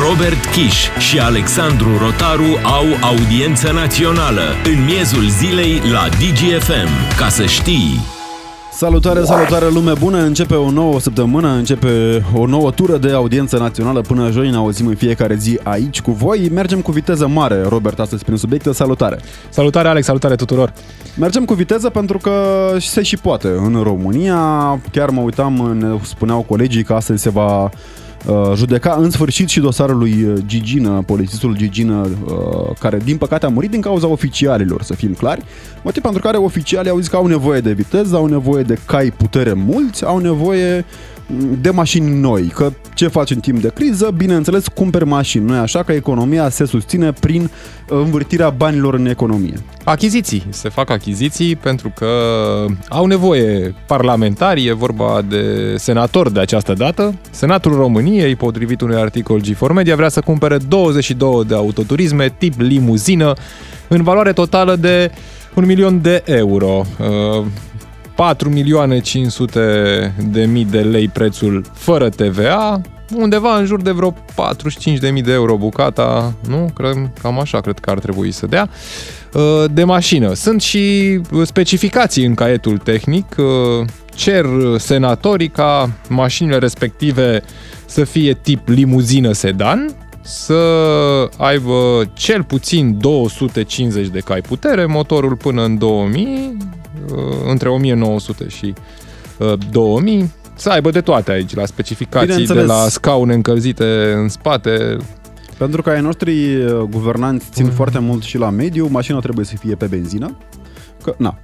Robert Kiș și Alexandru Rotaru au audiență națională în miezul zilei la DGFM. Ca să știi... Salutare, salutare lume bună! Începe o nouă săptămână, începe o nouă tură de audiență națională până joi, ne auzim în fiecare zi aici cu voi. Mergem cu viteză mare, Robert, astăzi prin subiecte. Salutare! Salutare, Alex, salutare tuturor! Mergem cu viteză pentru că se și poate în România. Chiar mă uitam, ne spuneau colegii că astăzi se va Uh, judeca în sfârșit și dosarul lui uh, Gigină, polițistul Gigină, uh, care din păcate a murit din cauza oficialilor, să fim clari, motiv pentru care oficialii au zis că au nevoie de viteză, au nevoie de cai putere mulți, au nevoie de mașini noi. Că ce faci în timp de criză? Bineînțeles, cumperi mașini noi, așa că economia se susține prin învârtirea banilor în economie. Achiziții. Se fac achiziții pentru că au nevoie parlamentarii, e vorba de senatori de această dată. Senatul României, potrivit unui articol G4 Media, vrea să cumpere 22 de autoturisme tip limuzină în valoare totală de un milion de euro. 4 milioane 500 de mii de lei prețul fără TVA, undeva în jur de vreo 45 de mii de euro bucata, nu? Cred, cam așa cred că ar trebui să dea, uh, de mașină. Sunt și specificații în caietul tehnic, uh, cer senatorii ca mașinile respective să fie tip limuzină sedan, să aibă cel puțin 250 de cai putere, motorul până în 2000, uh, între 1900 și 2000, uh, să aibă de toate aici, la specificații, de la scaune încălzite în spate, pentru că ai noștri uh, guvernanți țin mm. foarte mult și la mediu, mașina trebuie să fie pe benzină. Că, na,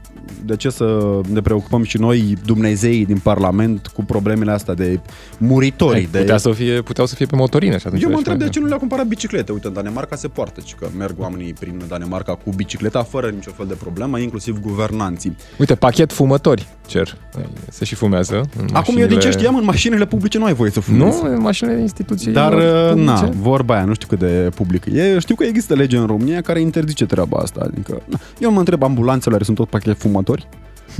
de ce să ne preocupăm și noi, Dumnezeii din Parlament, cu problemele astea de muritori? Ei, de... Putea să fie, puteau să fie pe motorină și atunci Eu mă întreb de ce nu le-au cumpărat biciclete. Uite, în Danemarca se poartă, ci că merg oamenii prin Danemarca cu bicicleta fără niciun fel de problemă, inclusiv guvernanții. Uite, pachet fumători cer. Se și fumează. Acum mașinile... eu din ce știam, în mașinile publice nu ai voie să fumezi. Nu, în mașinile instituției Dar, uh, publice. na, vorba aia, nu știu cât de public e. Știu că există lege în România care interzice treaba asta. Adică, na, eu mă întreb, ambulanțele sunt tot pachet fumători? consumatori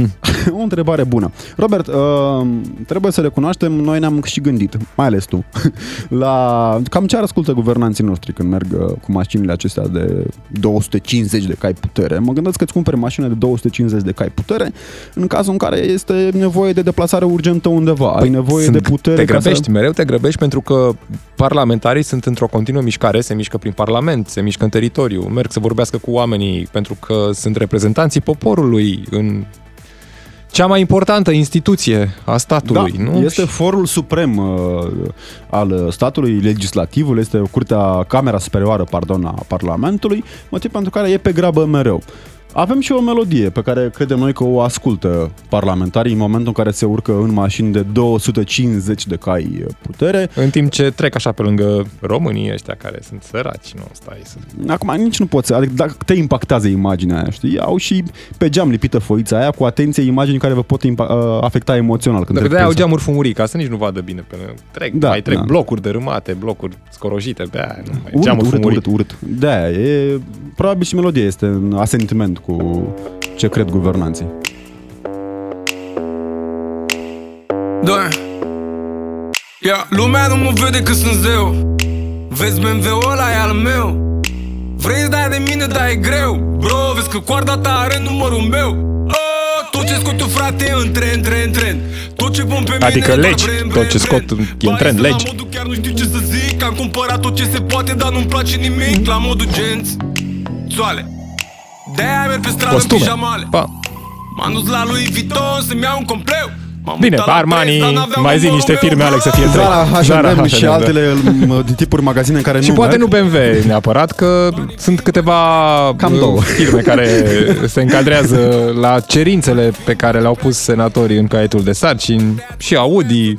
o întrebare bună. Robert, uh, trebuie să recunoaștem, noi ne-am și gândit, mai ales tu, la cam ce ar ascultă guvernanții noștri când merg uh, cu mașinile acestea de 250 de cai putere. Mă gândesc că îți cumperi mașină de 250 de cai putere în cazul în care este nevoie de deplasare urgentă undeva. Păi, Ai nevoie sunt, de putere. Te grăbești, să... mereu te grăbești pentru că parlamentarii sunt într-o continuă mișcare, se mișcă prin parlament, se mișcă în teritoriu, merg să vorbească cu oamenii pentru că sunt reprezentanții poporului în cea mai importantă instituție a statului, da, nu? este forul suprem uh, al statului, legislativul, este Curtea, Camera Superioară, pardon, a Parlamentului, motiv pentru care e pe grabă mereu. Avem și o melodie pe care credem noi că o ascultă parlamentarii în momentul în care se urcă în mașini de 250 de cai putere. În timp ce trec așa pe lângă românii ăștia care sunt săraci, nu stai să... Acum nici nu poți, adică dacă te impactează imaginea aia, știi? Au și pe geam lipită foița aia cu atenție imagini care vă pot impa- uh, afecta emoțional. Când Dacă de au geamuri fumurii, ca să nici nu vadă bine pe trec, da, mai trec da. blocuri dărâmate, blocuri scorojite pe aia, nu mai, urât, geamuri urât, urât, urât. De-aia, e, probabil și melodia este în asentiment cu ce cred guvernanții. Da. Ia, lumea nu mă vede că sunt zeu. Vezi BMW-ul ăla e al meu. Vrei să dai de mine, dar e greu. Bro, vezi că coarda ta are numărul meu. Oh, Tot ce scot tu, frate, e în trend, trend, trend Tot ce pun pe mine Adică legi, brem, tot ce scot e în trend, legi La modul chiar nu știu ce să zic. Am cumpărat tot ce se poate, dar nu-mi place nimic. La modul genți. Soale de-aia merg pe stradă Costume. pijamale pa. M-am dus la lui Vuitton să-mi iau un compleu Bine, Armani, mai zi niște firme, Alex, să fie trei. Zara, H&M și da. altele de tipuri magazine în care și nu poate merg. nu BMW neapărat, că sunt câteva Cam două. firme care se încadrează la cerințele pe care le-au pus senatorii în caietul de sarcini și Audi,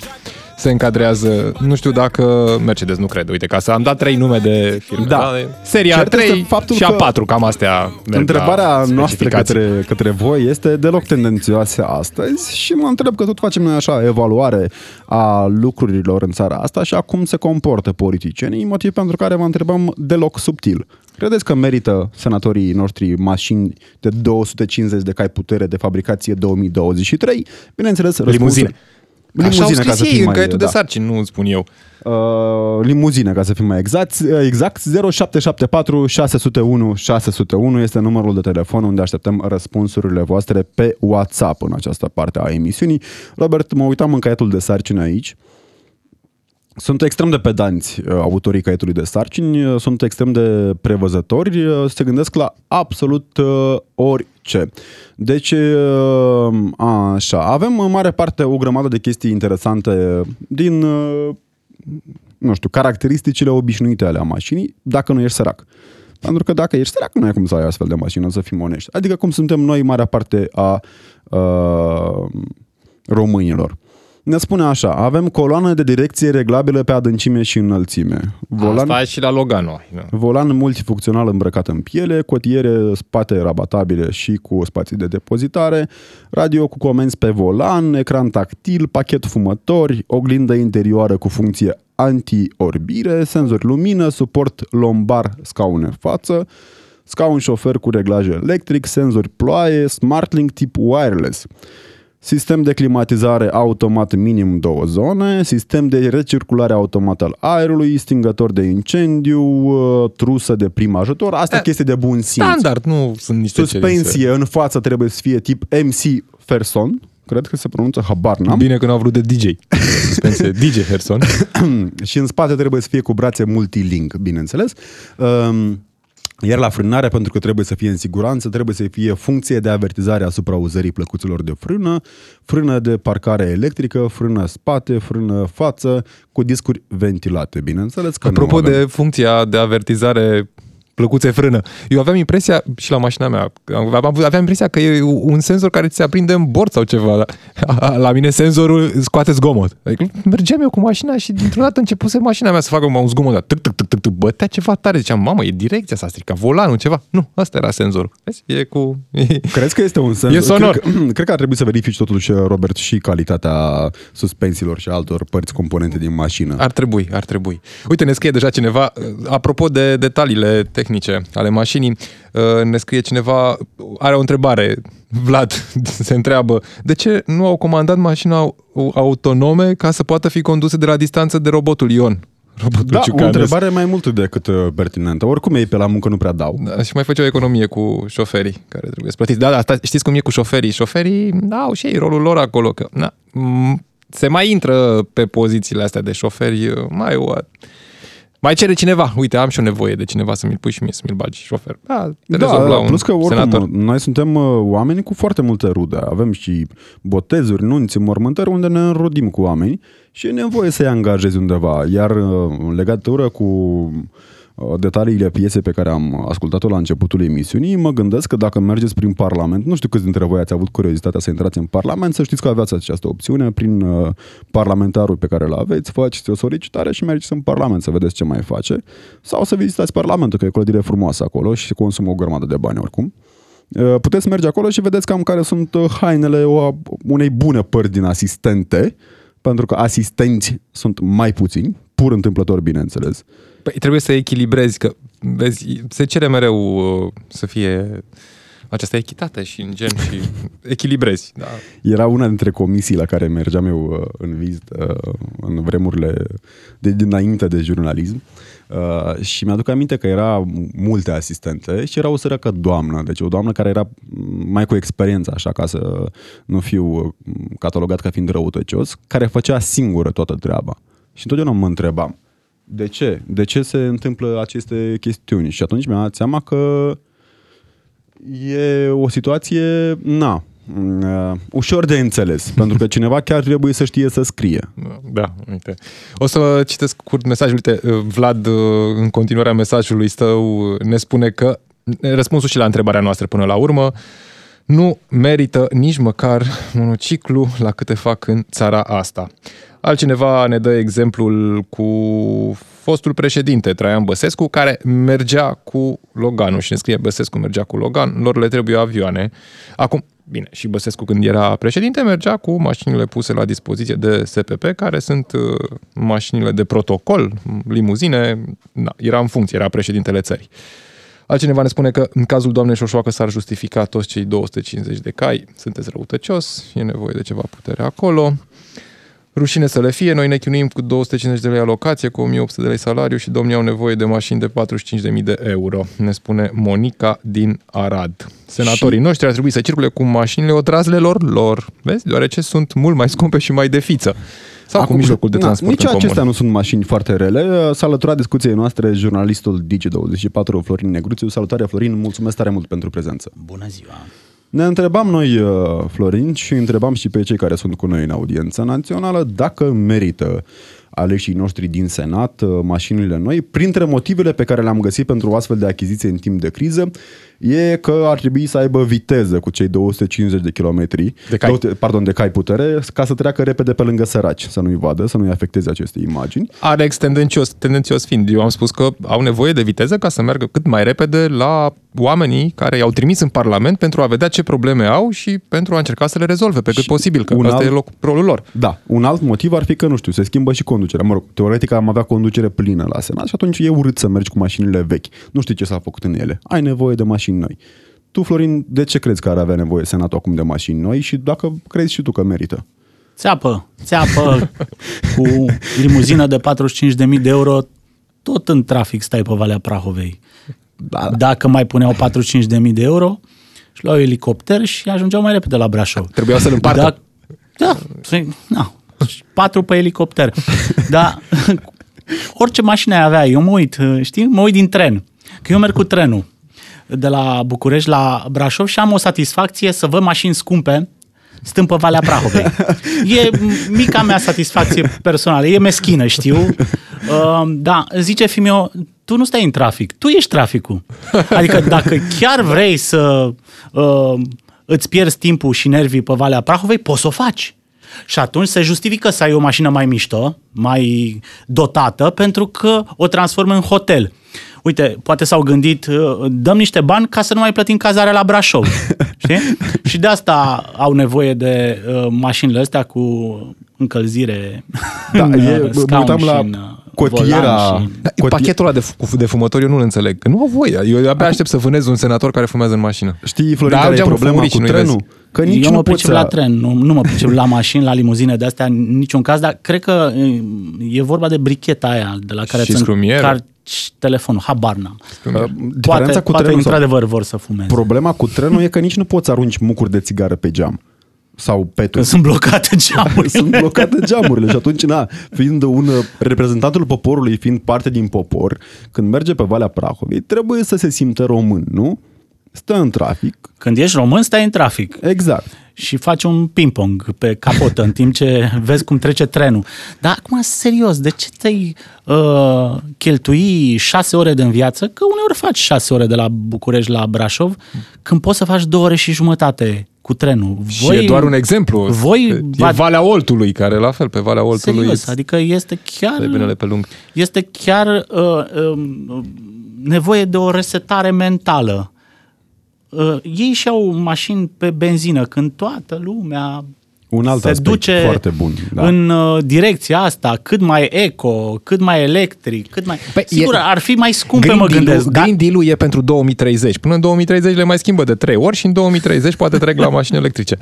se încadrează, nu știu dacă Mercedes nu cred, uite, ca să am dat trei nume de firme. Da. da? Seria Cert 3 faptul și a 4, cam astea Întrebarea noastră către, către voi este deloc tendențioasă astăzi și mă întreb că tot facem noi așa evaluare a lucrurilor în țara asta și a cum se comportă politicienii, motiv pentru care vă întrebăm deloc subtil. Credeți că merită senatorii noștri mașini de 250 de cai putere de fabricație 2023? Bineînțeles, răspunsul, Așa au Limuzine, ca scris să ei fim în mai- caietul de da. sarcini, nu spun eu. Uh, limuzine, ca să fim mai exact. Exact, 0774 601 601 este numărul de telefon unde așteptăm răspunsurile voastre pe WhatsApp în această parte a emisiunii. Robert, mă uitam în caietul de sarcini aici. Sunt extrem de pedanți uh, autorii caietului de sarcini, uh, sunt extrem de prevăzători, uh, se gândesc la absolut uh, orice. Deci, uh, așa, avem în mare parte o grămadă de chestii interesante din, uh, nu știu, caracteristicile obișnuite ale mașinii, dacă nu ești sărac. Pentru că dacă ești sărac, nu ai cum să ai astfel de mașină, să fim onești. Adică cum suntem noi, marea parte a uh, românilor. Ne spune așa, avem coloană de direcție reglabilă pe adâncime și înălțime. Volan, Asta e și la Logan noi. Da. volan multifuncțional îmbrăcat în piele, cotiere spate rabatabile și cu spații de depozitare, radio cu comenzi pe volan, ecran tactil, pachet fumători, oglindă interioară cu funcție anti-orbire, senzori lumină, suport lombar, scaune față, scaun șofer cu reglaj electric, senzori ploaie, SmartLink tip wireless. Sistem de climatizare automat minim două zone, sistem de recirculare automat al aerului, stingător de incendiu, uh, trusă de prim ajutor, astea Eh, chestii de bun simț. Standard, nu sunt niște cerințe. Suspensie în față trebuie să fie tip MC Ferson, cred că se pronunță, habar n-am. Bine că nu au vrut de DJ. Suspensie DJ Herson. și în spate trebuie să fie cu brațe multilink, bineînțeles. Um, iar la frânare, pentru că trebuie să fie în siguranță, trebuie să fie funcție de avertizare asupra uzării plăcuților de frână, frână de parcare electrică, frână spate, frână față, cu discuri ventilate, bineînțeles. Că Apropo nu avem. de funcția de avertizare plăcuțe frână. Eu aveam impresia, și la mașina mea, aveam, aveam impresia că e un senzor care ți se aprinde în bord sau ceva. La, la mine senzorul scoate zgomot. Adică mergeam eu cu mașina și dintr-o dată începuse mașina mea să facă un zgomot. dar Tâc, tâc, tâc, tâc, tâc, bătea ceva tare. Ziceam, mamă, e direcția s-a stricat, volanul, ceva. Nu, ăsta era senzorul. Vezi? E cu... E... Crezi că este un sens? E sonor. Cred că, cred că ar trebui să verifici totuși, Robert, și calitatea suspensiilor și altor părți componente din mașină. Ar trebui, ar trebui. Uite, ne scrie deja cineva, uh, apropo de detaliile tehnice ale mașinii, uh, ne scrie cineva, are o întrebare, Vlad se întreabă, de ce nu au comandat mașina au- autonome ca să poată fi conduse de la distanță de robotul Ion? Robotul Da, o ciucanez. întrebare mai mult decât uh, pertinentă. Oricum ei pe la muncă nu prea dau. Da, și mai face o economie cu șoferii care trebuie să plătiți. Da, da, asta, știți cum e cu șoferii? Șoferii au și ei rolul lor acolo. Că, na, m- se mai intră pe pozițiile astea de șoferi, mai o... Mai cere cineva, uite, am și o nevoie de cineva să mi-l pui și mie să mi-l bagi șofer. Da, te rezolv la un plus că oricum, senator. noi suntem uh, oameni cu foarte multe rude. Avem și botezuri, nunți, mormântări unde ne înrodim cu oameni și e nevoie să-i angajezi undeva. Iar uh, în legătură cu uh, detaliile piesei pe care am ascultat-o la începutul emisiunii, mă gândesc că dacă mergeți prin Parlament, nu știu câți dintre voi ați avut curiozitatea să intrați în Parlament, să știți că aveați această opțiune prin uh, parlamentarul pe care îl aveți, faceți o solicitare și mergeți în Parlament să vedeți ce mai face sau să vizitați Parlamentul, că e o clădire frumoasă acolo și se consumă o grămadă de bani oricum. Uh, Puteți merge acolo și vedeți cam care sunt uh, hainele o- unei bune părți din asistente, pentru că asistenți sunt mai puțini, pur întâmplător, bineînțeles. Păi trebuie să echilibrezi, că vezi, se cere mereu uh, să fie această echitate și în gen și echilibrezi. Da. Era una dintre comisii la care mergeam eu uh, în vizită uh, în vremurile de dinainte de jurnalism uh, și mi-aduc aminte că era multe asistente și era o săracă doamnă, deci o doamnă care era mai cu experiență, așa ca să nu fiu uh, catalogat ca fiind răutăcios, care făcea singură toată treaba. Și întotdeauna mă întrebam, de ce? De ce se întâmplă aceste chestiuni? Și atunci mi-am dat seama că e o situație, na, uh, ușor de înțeles, pentru că cineva chiar trebuie să știe să scrie. Da, uite. O să citesc curt mesajul. Uite, Vlad, în continuarea mesajului tău, ne spune că răspunsul și la întrebarea noastră până la urmă, nu merită nici măcar monociclu la câte fac în țara asta. Altcineva ne dă exemplul cu fostul președinte Traian Băsescu, care mergea cu Loganul și ne scrie Băsescu mergea cu Logan, lor le trebuie avioane. Acum, bine, și Băsescu când era președinte mergea cu mașinile puse la dispoziție de SPP, care sunt uh, mașinile de protocol, limuzine, na, era în funcție, era președintele țării. Altcineva ne spune că în cazul doamnei Șoșoacă s-ar justifica toți cei 250 de cai. Sunteți răutăcios, e nevoie de ceva putere acolo. Rușine să le fie, noi ne chinuim cu 250 de lei alocație, cu 1800 de lei salariu și domnii au nevoie de mașini de 45.000 de euro, ne spune Monica din Arad. Senatorii și... noștri ar trebui să circule cu mașinile otrazlelor lor, vezi, deoarece sunt mult mai scumpe și mai de fiță. Sau Acum, cu mijlocul de na, transport Nici în comun. acestea nu sunt mașini foarte rele. S-a alăturat discuției noastre jurnalistul Digi24, Florin Negruțiu. Salutare, Florin, mulțumesc tare mult pentru prezență. Bună ziua! Ne întrebam noi, uh, Florin, și întrebam și pe cei care sunt cu noi în audiența națională dacă merită aleșii noștri din Senat uh, mașinile noi. Printre motivele pe care le-am găsit pentru o astfel de achiziție în timp de criză e că ar trebui să aibă viteză cu cei 250 de kilometri, De cai. două- pardon, de cai putere, ca să treacă repede pe lângă săraci, să nu-i vadă, să nu-i afecteze aceste imagini. Alex tendențios, tendențios fiind, eu am spus că au nevoie de viteză ca să meargă cât mai repede la oamenii care i-au trimis în Parlament pentru a vedea ce probleme au și pentru a încerca să le rezolve pe cât Și posibil, că un asta alt- e loc, rolul lor. Da, un alt motiv ar fi că, nu știu, se schimbă și conducerea. Mă rog, teoretic am avea conducere plină la Senat și atunci e urât să mergi cu mașinile vechi. Nu știi ce s-a făcut în ele. Ai nevoie de mașini noi. Tu, Florin, de ce crezi că ar avea nevoie Senatul acum de mașini noi și dacă crezi și tu că merită? Țeapă, țeapă cu limuzină de 45.000 de euro, tot în trafic stai pe Valea Prahovei. Da, Dacă mai puneau 45.000 de euro, și luau elicopter și ajungeau mai repede la Brașov. Trebuia să-l împartă. Da, da, să- na, patru pe elicopter. Dar orice mașină ai avea, eu mă uit, știi, mă uit din tren. Că eu merg cu trenul de la București la Brașov și am o satisfacție să văd mașini scumpe stând pe Valea Prahovei. E mica mea satisfacție personală, e meschină, știu. Uh, da, zice Fimio, tu nu stai în trafic, tu ești traficul. Adică dacă chiar vrei să uh, îți pierzi timpul și nervii pe Valea Prahovei, poți să o faci. Și atunci se justifică să ai o mașină mai mișto, mai dotată, pentru că o transformă în hotel. Uite, poate s-au gândit, uh, dăm niște bani ca să nu mai plătim cazarea la Brașov. Știi? Și de asta au nevoie de uh, mașinile astea cu încălzire Da, în, e, uh, mă scaun uitam și la în, uh, cotiera... volan și- Da, Coti- Pachetul ăla de, f- cu- de fumători eu nu-l înțeleg. Că nu au voie. Eu abia aștept să vânez un senator care fumează în mașină. Știi, Florin, Da, care e geamul problema fumurit cu și nu-i trenul? Vezi. Că nici eu nu mă poți pricep să... la tren, nu, nu mă pricep la mașini, la limuzine de astea, în niciun caz, dar cred că e, e vorba de bricheta aia de la care Și îți scrumiere. încarci telefonul, habar n-am. Uh, Poate, Diferența cu poate trenul sau într-adevăr vor să fumeze. problema cu trenul e că nici nu poți să arunci mucuri de țigară pe geam. Sau pe Că sunt blocate geamurile. sunt blocate geamurile și atunci, na, fiind un uh, reprezentantul poporului, fiind parte din popor, când merge pe Valea Prahovei, trebuie să se simtă român, nu? Stă în trafic. Când ești român, stai în trafic Exact. și faci un ping-pong pe capotă în timp ce vezi cum trece trenul. Dar acum, serios, de ce te-ai uh, cheltui șase ore din viață? Că uneori faci șase ore de la București la Brașov, când poți să faci două ore și jumătate cu trenul. Și e doar un exemplu. Voi e v-ați- Valea Oltului, care la fel, pe Valea Oltului Serios, îți adică este chiar... dai binele pe lung. este chiar uh, uh, nevoie de o resetare mentală. Uh, ei și-au mașini pe benzină când toată lumea Un alt se aspect duce foarte bun. Da. în uh, direcția asta, cât mai eco, cât mai electric, cât mai... Păi, Sigur, e- ar fi mai scumpe, Green mă Deal-ul- gândesc, dar Green Deal-ul e pentru 2030. Până în 2030 le mai schimbă de trei ori și în 2030 poate trec la mașini electrice.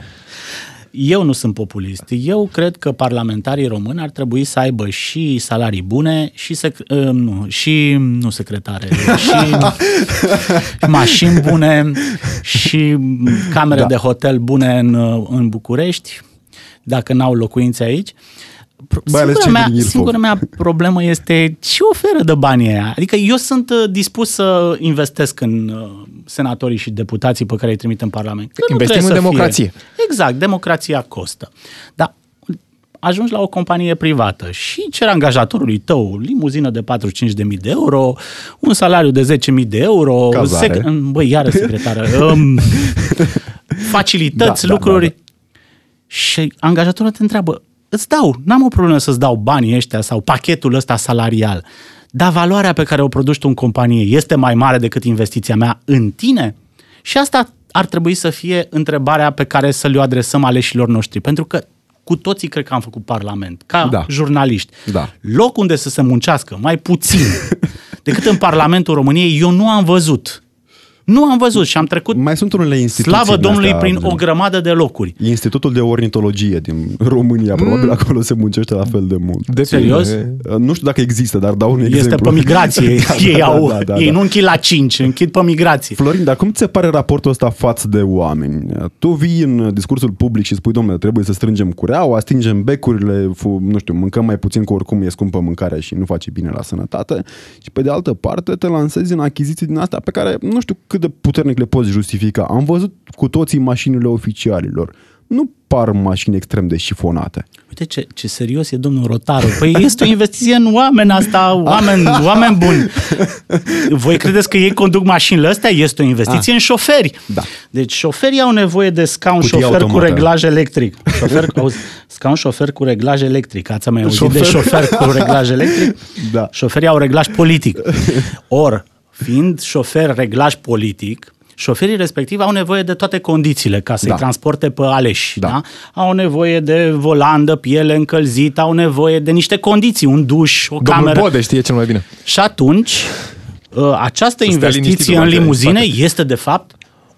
Eu nu sunt populist. Eu cred că parlamentarii români ar trebui să aibă și salarii bune și, sec- uh, nu, și nu secretare, și mașini bune și camere Da. de hotel bune în, uh, în București, dacă n-au locuințe aici. Pro- Mai ales Singura cei mea, din Ilfov. singura mea problemă este ce oferă de banii aia. Adică eu sunt uh, dispus să investesc în uh, senatorii și deputații pe care îi trimit în Parlament. Că nu Investim trebuie în să fie- democrație. Exact, democrația costă. Dar ajungi la o companie privată și cer angajatorului tău limuzină de 45.000 de euro, un salariu de 10.000 de euro, Cazare. băi, iară secretară, um, facilități, Da, da, lucruri. da, Și angajatorul te întreabă, îți dau, n-am o problemă să-ți dau banii ăștia sau pachetul ăsta salarial, dar valoarea pe care o produci tu în companie este mai mare decât investiția mea în tine? Și asta ar trebui să fie întrebarea pe care să le adresăm aleșilor noștri, pentru că cu toții cred că am făcut parlament, ca Da. jurnaliști. Da. Loc unde să se muncească mai puțin decât în Parlamentul României, eu nu am văzut. Nu am văzut și am trecut, Mai sunt unele instituții slavă din Domnului, astea, prin o grămadă de locuri. Institutul de Ornitologie din România, probabil acolo se muncește la fel de mult. De Serios? bine. Nu știu dacă există, dar dau un Este exemplu. pe migrație. Da, ei da, au, da, da, ei da. nu închid la 5, închid pe migrație. Florin, dar cum ți se pare raportul ăsta față de oameni? Tu vii în discursul public și spui, domnule, trebuie să strângem cureaua, stingem becurile, fu, nu știu, mâncăm mai puțin, că oricum e scumpă mâncarea și nu face bine la sănătate. Și pe de altă parte te lansezi în achiziții din astea pe care nu știu cât de puternic le poți justifica. Am văzut cu toții mașinile oficialilor. Nu par mașini extrem de șifonate. Uite ce, ce serios e domnul Rotaru. Păi este o investiție în oameni asta, oameni, oameni buni. Voi credeți că ei conduc mașinile astea? Este o investiție în șoferi. Da. Deci șoferii au nevoie de scaun Cutie șofer cu automată. reglaj electric. Șofer, auzi, scaun șofer cu reglaj electric. Ați mai auzit de Șofer. șofer cu reglaj electric? Da. Șoferii au reglaj politic. Or, fiind șofer reglaj politic, șoferii respectivi au nevoie de toate condițiile ca să-i Da. transporte pe aleși. Da. Da. Au nevoie de volan, de piele încălzită, au nevoie de niște condiții, un duș, o Domnul cameră. Bode știe cel mai bine. Și atunci, ă, această Să stea liniștit investiție pe în margine, limuzine spate. este, de fapt,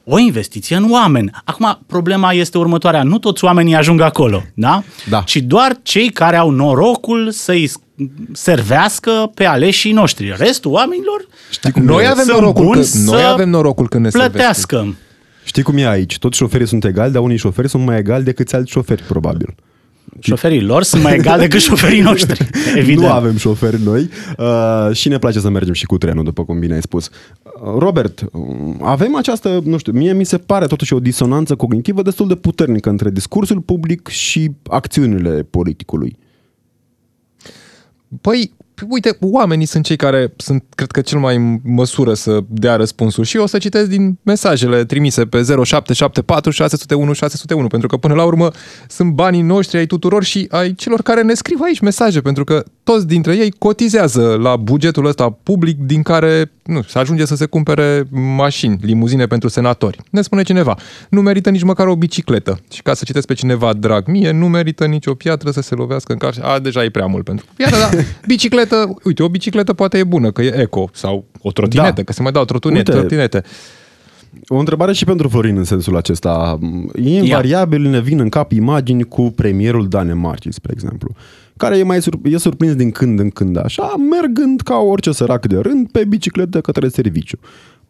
o investiție în oameni. Acum, problema este următoarea. Nu toți oamenii ajung acolo, da? Da. Ci doar cei care au norocul să-i servească pe aleșii noștri. Restul oamenilor Știi cum Noi e? avem sunt norocul, că, buni noi să avem norocul când ne servește. plătească. Știi cum e aici? Toți șoferii sunt egali, dar unii șoferi sunt mai egali decât alți șoferi, probabil. Șoferii lor sunt mai egali decât șoferii noștri. Evident. Nu avem șoferi noi uh, și ne place să mergem și cu trenul, după cum bine ai spus. Uh, Robert, uh, avem această, nu știu, mie mi se pare totuși o disonanță cognitivă destul de puternică între discursul public și acțiunile politicului. Păi, uite, oamenii sunt cei care sunt, cred că, cel mai în măsură să dea răspunsuri și eu o să citesc din mesajele trimise pe 0774 601 601, pentru că până la urmă sunt banii noștri ai tuturor și ai celor care ne scriu aici mesaje, pentru că toți dintre ei cotizează la bugetul ăsta public din care nu, se ajunge să se cumpere mașini, limuzine pentru senatori. Ne spune cineva, nu merită nici măcar o bicicletă. Și ca să citesc pe cineva drag mie, nu merită nici o piatră să se lovească în car. A, deja e prea mult pentru piatră, dar bicicletă, uite, o bicicletă poate e bună, că e eco, sau o trotinetă, Da. că se mai dau trotunete, Uite, trotinete. O întrebare și pentru Florin în sensul acesta. E invariabil, ne vin în cap imagini cu premierul Danemarcii, spre exemplu, care e, mai sur- e surprins din când în când așa, mergând ca orice sărac de rând pe bicicletă către serviciu.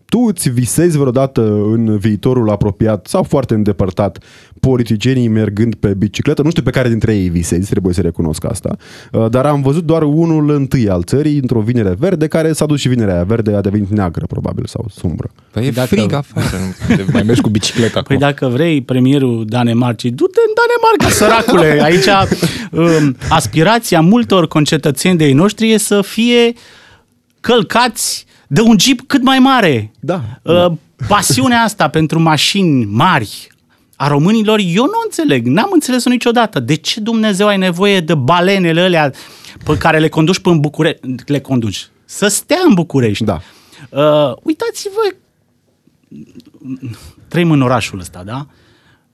Tu îți visezi vreodată în viitorul apropiat sau foarte îndepărtat politicienii mergând pe bicicletă? Nu știu pe care dintre ei visezi, trebuie să recunosc asta, Uh, dar am văzut doar unul întâi al țării într-o vinere verde care s-a dus și vinerea aia verde a devenit neagră probabil sau sumbră. Păi e Dacă- frig afară, nu mai mergi cu bicicleta Păi acum. dacă vrei premierul Danemarcii, du-te în Danemarca, săracule. Aici um, aspirația multor concetățeni de ei noștri e să fie călcați de un jeep cât mai mare. Da, Uh, Pasiunea asta pentru mașini mari a românilor, eu nu o înțeleg, n-am înțeles-o niciodată. De ce Dumnezeu ai nevoie de balenele alea pe care le conduci până în București? Le conduci. Să stea în București. Da. Uh, uitați-vă, trăim în orașul ăsta, da?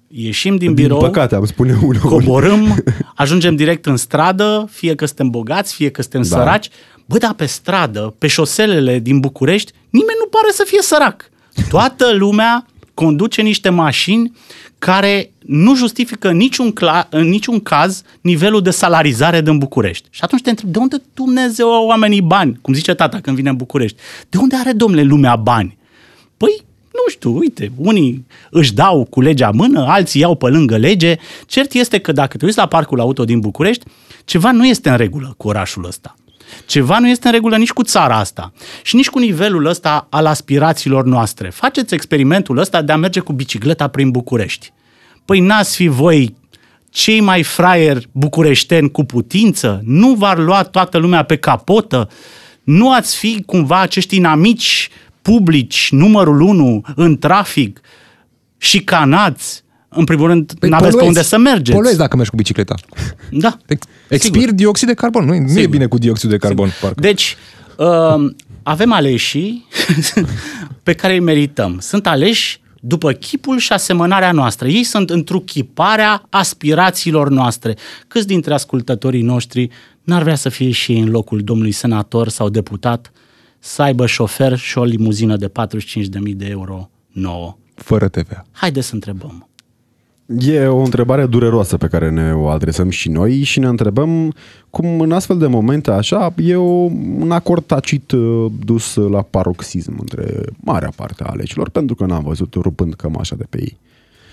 Ieșim din Din birou, păcate, am spune unul. coborâm, ajungem direct în stradă, fie că suntem bogați, fie că suntem Da. da. săraci. Bă, dar pe stradă, pe șoselele din București, nimeni nu pare să fie sărac. Toată lumea conduce niște mașini care nu justifică niciun, cla- în niciun caz nivelul de salarizare din București. Și atunci te întreb, de unde Dumnezeu au oamenii bani? Cum zice tata când vine în București. De unde are, domnule, lumea bani? Păi, nu știu, uite, unii își dau cu legea în mână, alții iau pe lângă lege. Cert este că dacă te uiți la parcul auto din București, ceva nu este în regulă cu orașul ăsta. Ceva nu este în regulă nici cu țara asta și nici cu nivelul ăsta al aspirațiilor noastre. Faceți experimentul ăsta de a merge cu bicicleta prin București. Păi n-ați fi voi cei mai fraieri bucureșteni cu putință? Nu v-ar lua toată lumea pe capotă? Nu ați fi cumva acești inamici publici, numărul unu, în trafic, și canați? În primul rând, păi n-aveți pe poluezi. unde să mergeți. Poluezi dacă mergi cu bicicleta. Da. Ex- Expiri dioxid de carbon. Nu, e- nu e Sigur. bine cu dioxid de carbon, parcă. Deci, uh, avem aleșii pe care îi merităm. Sunt aleși după chipul și asemănarea noastră. Ei sunt întruchiparea aspirațiilor noastre. Câți dintre ascultătorii noștri n-ar vrea să fie și ei în locul domnului senator sau deputat? să aibă șofer și o limuzină de 45.000 de euro nouă? Fără TVA. Haideți să întrebăm. E o întrebare dureroasă pe care ne o adresăm și noi și ne întrebăm cum în astfel de momente așa e o, un acord tacit uh, dus la paroxism între marea parte a alegilor, pentru că n-am văzut rupând cămașa de pe ei.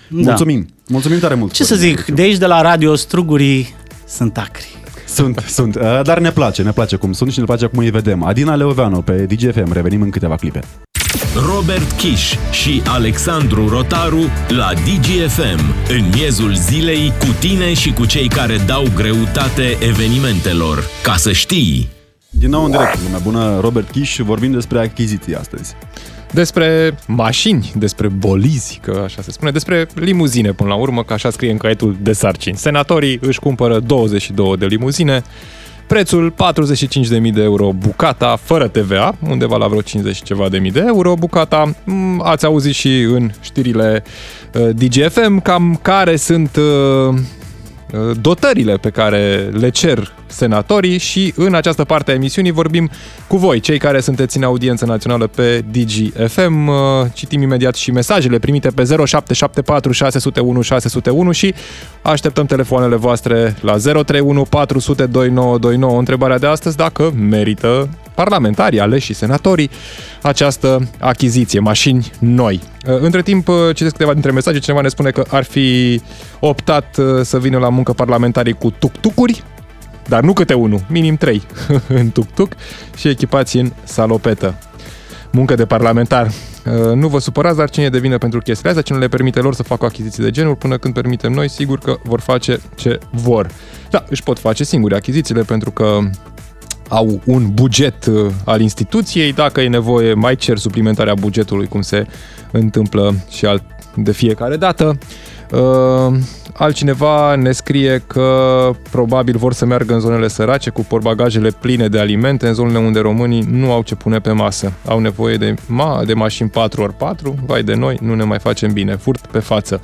Da. Mulțumim! Mulțumim tare mult! Ce să Florin. zic, de aici de la radio strugurii sunt acri. Sunt, sunt, uh, dar ne place, ne place cum sunt și ne place cum îi vedem. Adina Leoveanu pe DGFM, revenim în câteva clipe. Robert Kiș și Alexandru Rotaru la DGFM, în miezul zilei, cu tine și cu cei care dau greutate evenimentelor. Ca să știi! Din nou în direct, lumea bună, Robert Kiș, vorbim despre achiziții astăzi. Despre mașini, despre bolizi, că așa se spune, despre limuzine până la urmă, că așa scrie în caietul de sarcini. Senatorii își cumpără 22 de limuzine, prețul 45.000 de euro bucata, fără TVA, undeva la vreo 50 și ceva de mii de euro bucata. Mm, Ați auzit și în știrile uh, DGFM cam care sunt uh, uh, dotările pe care le cer senatorii și în această parte a emisiunii vorbim cu voi, cei care sunteți în audiență națională pe DGFM. Uh, Citim imediat și mesajele primite pe 0774 601 601 și așteptăm telefoanele voastre la 031 400 2929. Întrebarea de astăzi dacă merită parlamentarii, aleși și senatorii această achiziție, mașini noi. Uh, Între timp, uh, citesc câteva dintre mesaje, cineva ne spune că ar fi optat uh, să vină la muncă parlamentarii cu tuk-tucuri, dar nu câte unul, minim trei în tuk-tuk și echipați în salopetă. Muncă de parlamentar. Uh, Nu vă supărați, dar cine devine pentru chestiile astea, cine le permite lor să facă achiziții de genul, până când permitem noi, sigur că vor face ce vor. Da, își pot face singuri achizițiile pentru că au un buget uh, al instituției, dacă e nevoie mai cer suplimentarea bugetului, cum se întâmplă și alt, de fiecare dată. Uh, altcineva ne scrie că probabil vor să meargă în zonele sărace cu porbagajele pline de alimente, în zonele unde românii nu au ce pune pe masă. Au nevoie de, ma, de mașini 4x4, vai de noi, nu ne mai facem bine, furt pe față,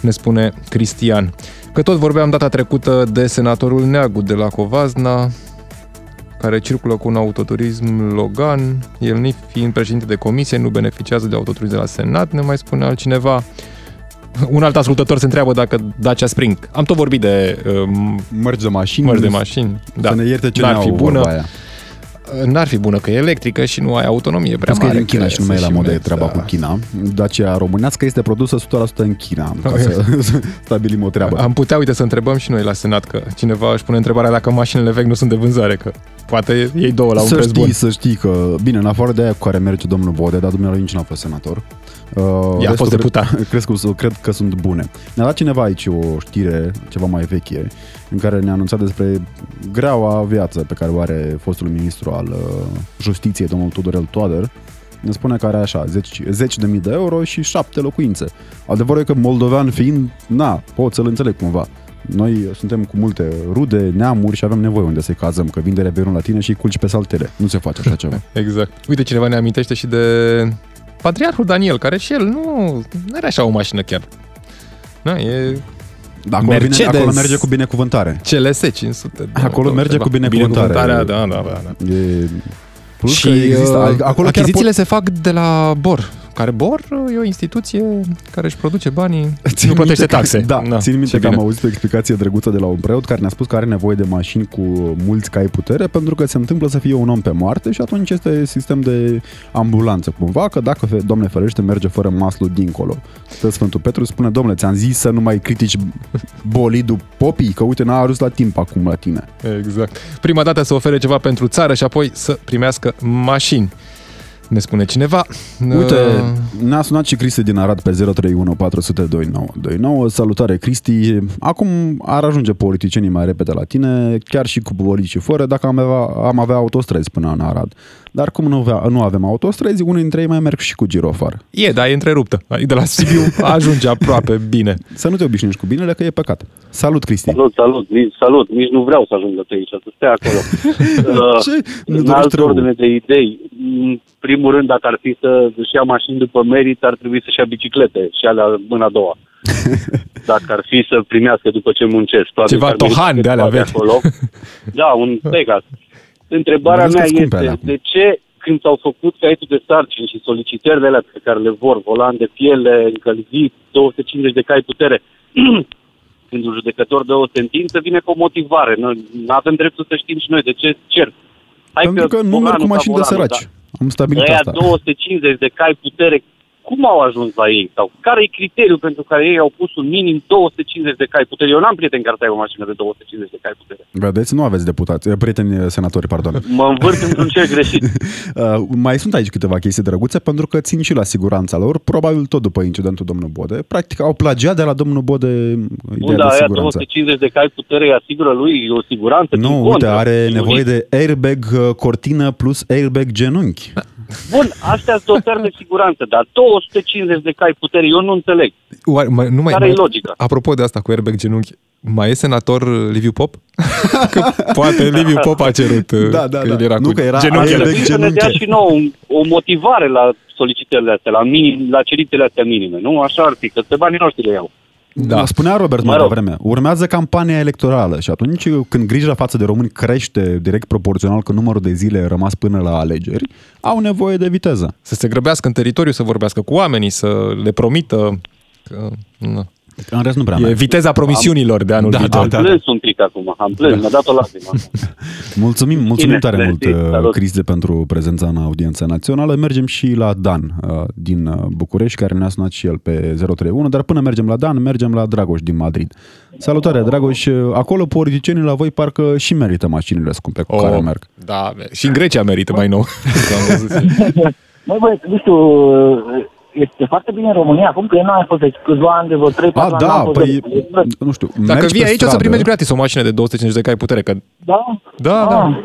ne spune Cristian. Că tot vorbeam data trecută de senatorul Neagu de la Covazna, care circulă cu un autoturism Logan, el nici fiind președinte de comisie, nu beneficiază de autoturism de la Senat, ne mai spune altcineva. Un alt ascultător se întreabă dacă Dacia Spring. Am tot vorbit de um, Mărci de mașini. mărci de mașini. Da. Să ne ierte ce N-ar n-au fi bună. vorba aia. N-ar fi bună că e electrică și nu ai autonomie prea Crezi că e mare. din China și nu mai e la să modă e mergi, treaba da. cu China. Dacia românească este produsă 100% în China, ca să stabilim o treabă. Am putea, uite, să întrebăm și noi la Senat că cineva își pune întrebarea dacă mașinile vechi nu sunt de vânzare, că poate ei două la un să preț știi, bun. să știi că, bine, în afară de aia cu care merge domnul Bode, dar dumneavoastră nici nu a fost senator. Uh, fost restul deputat. Cred, cred, că, cred că sunt bune. Ne-a dat cineva aici o știre, ceva mai veche, în care ne-a anunțat despre greaua viață pe care o are fostul ministru al uh, justiției, domnul Tudorel Toader. Ne spune că are așa, 10, 10 de mii de euro și 7 locuințe. Adevărul e că moldovean fiind, na, pot să-l înțeleg cumva. Noi suntem cu multe rude, neamuri și avem nevoie unde să-i cazăm, că vinde Revierul la tine și îi culci pe saltele. Nu se face așa ceva. Exact. Uite, cineva ne amintește și de Patriarhul Daniel, care și el nu, nu era așa o mașină chiar. Da, e Da, acolo, vine, Mercedes. acolo merge cu binecuvântare. CLS 500. de Acolo motor, merge ceva. cu binecuvântarea. Binecuvântarea, da, da, da. da. E... Plus și că există, uh, acolo chiar achizițiile pot... se fac de la BOR, care BOR e o instituție care își produce banii, Țin nu plătește minte că- taxe. Da, Na, țin minte ce că am bine. auzit o explicație drăguță de la un preot care ne-a spus că are nevoie de mașini cu mulți cai putere pentru că se întâmplă să fie un om pe moarte și atunci este sistem de ambulanță cumva, că dacă, fe- Doamne ferește, merge fără maslu dincolo. Stă Sfântul Petru spune, domnule, ți-am zis să nu mai critici bolidul popii, că uite, n-a ajuns la timp acum la tine. Exact. Prima dată să ofere ceva pentru țară și apoi să primească mașini. Ne spune cineva. Uite, Uh, ne-a sunat și Cristi din Arad pe 031 400 2929. Salutare, Cristi. Acum ar ajunge politicienii mai repede la tine, chiar și cu politicii fără, dacă am avea, am avea autostrăzi până în Arad. Dar cum nu, avea, nu avem autostrăzi, unii dintre ei mai merg și cu girofar. E, dar e întreruptă. De la Sibiu ajunge aproape bine. Să nu te obișnuiești cu binele, că e păcat. Salut, Cristi. Salut, salut, nici, salut, nici nu vreau să ajungă pe aici, să stea acolo. Uh, Ce? Ne în dorești altă rău. ordine de idei, în primul rând, dacă ar fi să își ia mașini după merit, ar trebui să-și ia biciclete și alea mâna a doua. Dacă ar fi să primească după ce muncesc. Probabil Ceva că ar merita tohan de alea toate vechi. Acolo. Da, un Pegas. Întrebarea Vezi că mea scumpe este, alea. de ce când s-au făcut caietul de sarcini și solicitările alea pe care le vor, volan de piele, încălzit, 250 de cai putere, când un judecător dă o sentință, vine cu o motivare. Noi nu avem dreptul să știm și noi de ce cer. Pentru că nu merg cu mașini de săraci. Am stabilit Aia asta. 250 de cai putere, cum au ajuns la ei? Sau care e criteriul pentru care ei au pus un minim 250 de cai putere? Eu n-am prieteni care să aibă o mașină de 250 de cai putere. Vedeți, nu aveți deputați, eh, prieteni eh, senatori, pardon. Mă învârt într-un cer greșit. Uh, mai sunt aici câteva chestii drăguțe pentru că țin și la siguranța lor, probabil tot după incidentul domnul Bode. Practic au plagiat de la domnul Bode Bun, ideea dar de aia siguranță. 250 de cai putere îi asigură lui o siguranță? din Nu, uite, contră. are Nu, nevoie de airbag uh, cortină plus airbag genunchi. Bun, astea sunt dotări de siguranță, dar 250 de cai putere, eu nu înțeleg. Oare, mai, nu mai, Care mai, e logica? Apropo de asta cu airbag genunchi, mai e senator uh, Liviu Pop? că poate Liviu Pop a cerut uh, Da, da, că da. el era Nu, cu că era genunchele. airbag Trebuie să ne dea genunchi. și nouă un- o motivare la solicitările astea, la, minim, la cerințele astea minime, nu? Așa ar fi, că pe banii noștri le iau. Da. Spunea Robert mai Mă rog. devreme, urmează campania electorală și atunci când grija față de români crește direct proporțional cu numărul de zile rămas până la alegeri, au nevoie de viteză. Să se grăbească în teritoriu, să vorbească cu oamenii, să le promită că... Na. În rest nu prea E merg. viteza promisiunilor de anul Da, viitor. Am plâns un pic acum, am plâns, mi-a dat o lacrimă. Mulțumim, mulțumim Bine, tare mersi, mult, uh, salut. Cristi, pentru prezența în audiența națională. Mergem și la Dan uh, din uh, București, care ne-a sunat și el pe 031, dar până mergem la Dan, mergem la Dragoș din Madrid. Salutare, Dragoș. Uh, Acolo politicienii la voi parcă și merită mașinile scumpe cu care merg. Da, și în Grecia merită mai nou. Am văzut. Măi băieți, nu știu, este foarte bine în România acum că eu nu am fost de câțiva ani, de vreo 3 A, da, păi, nu știu, Dacă mergi vii pe aici o să stradă, primești gratis o mașină de 250 de cai putere, că Da? da, Ah. da.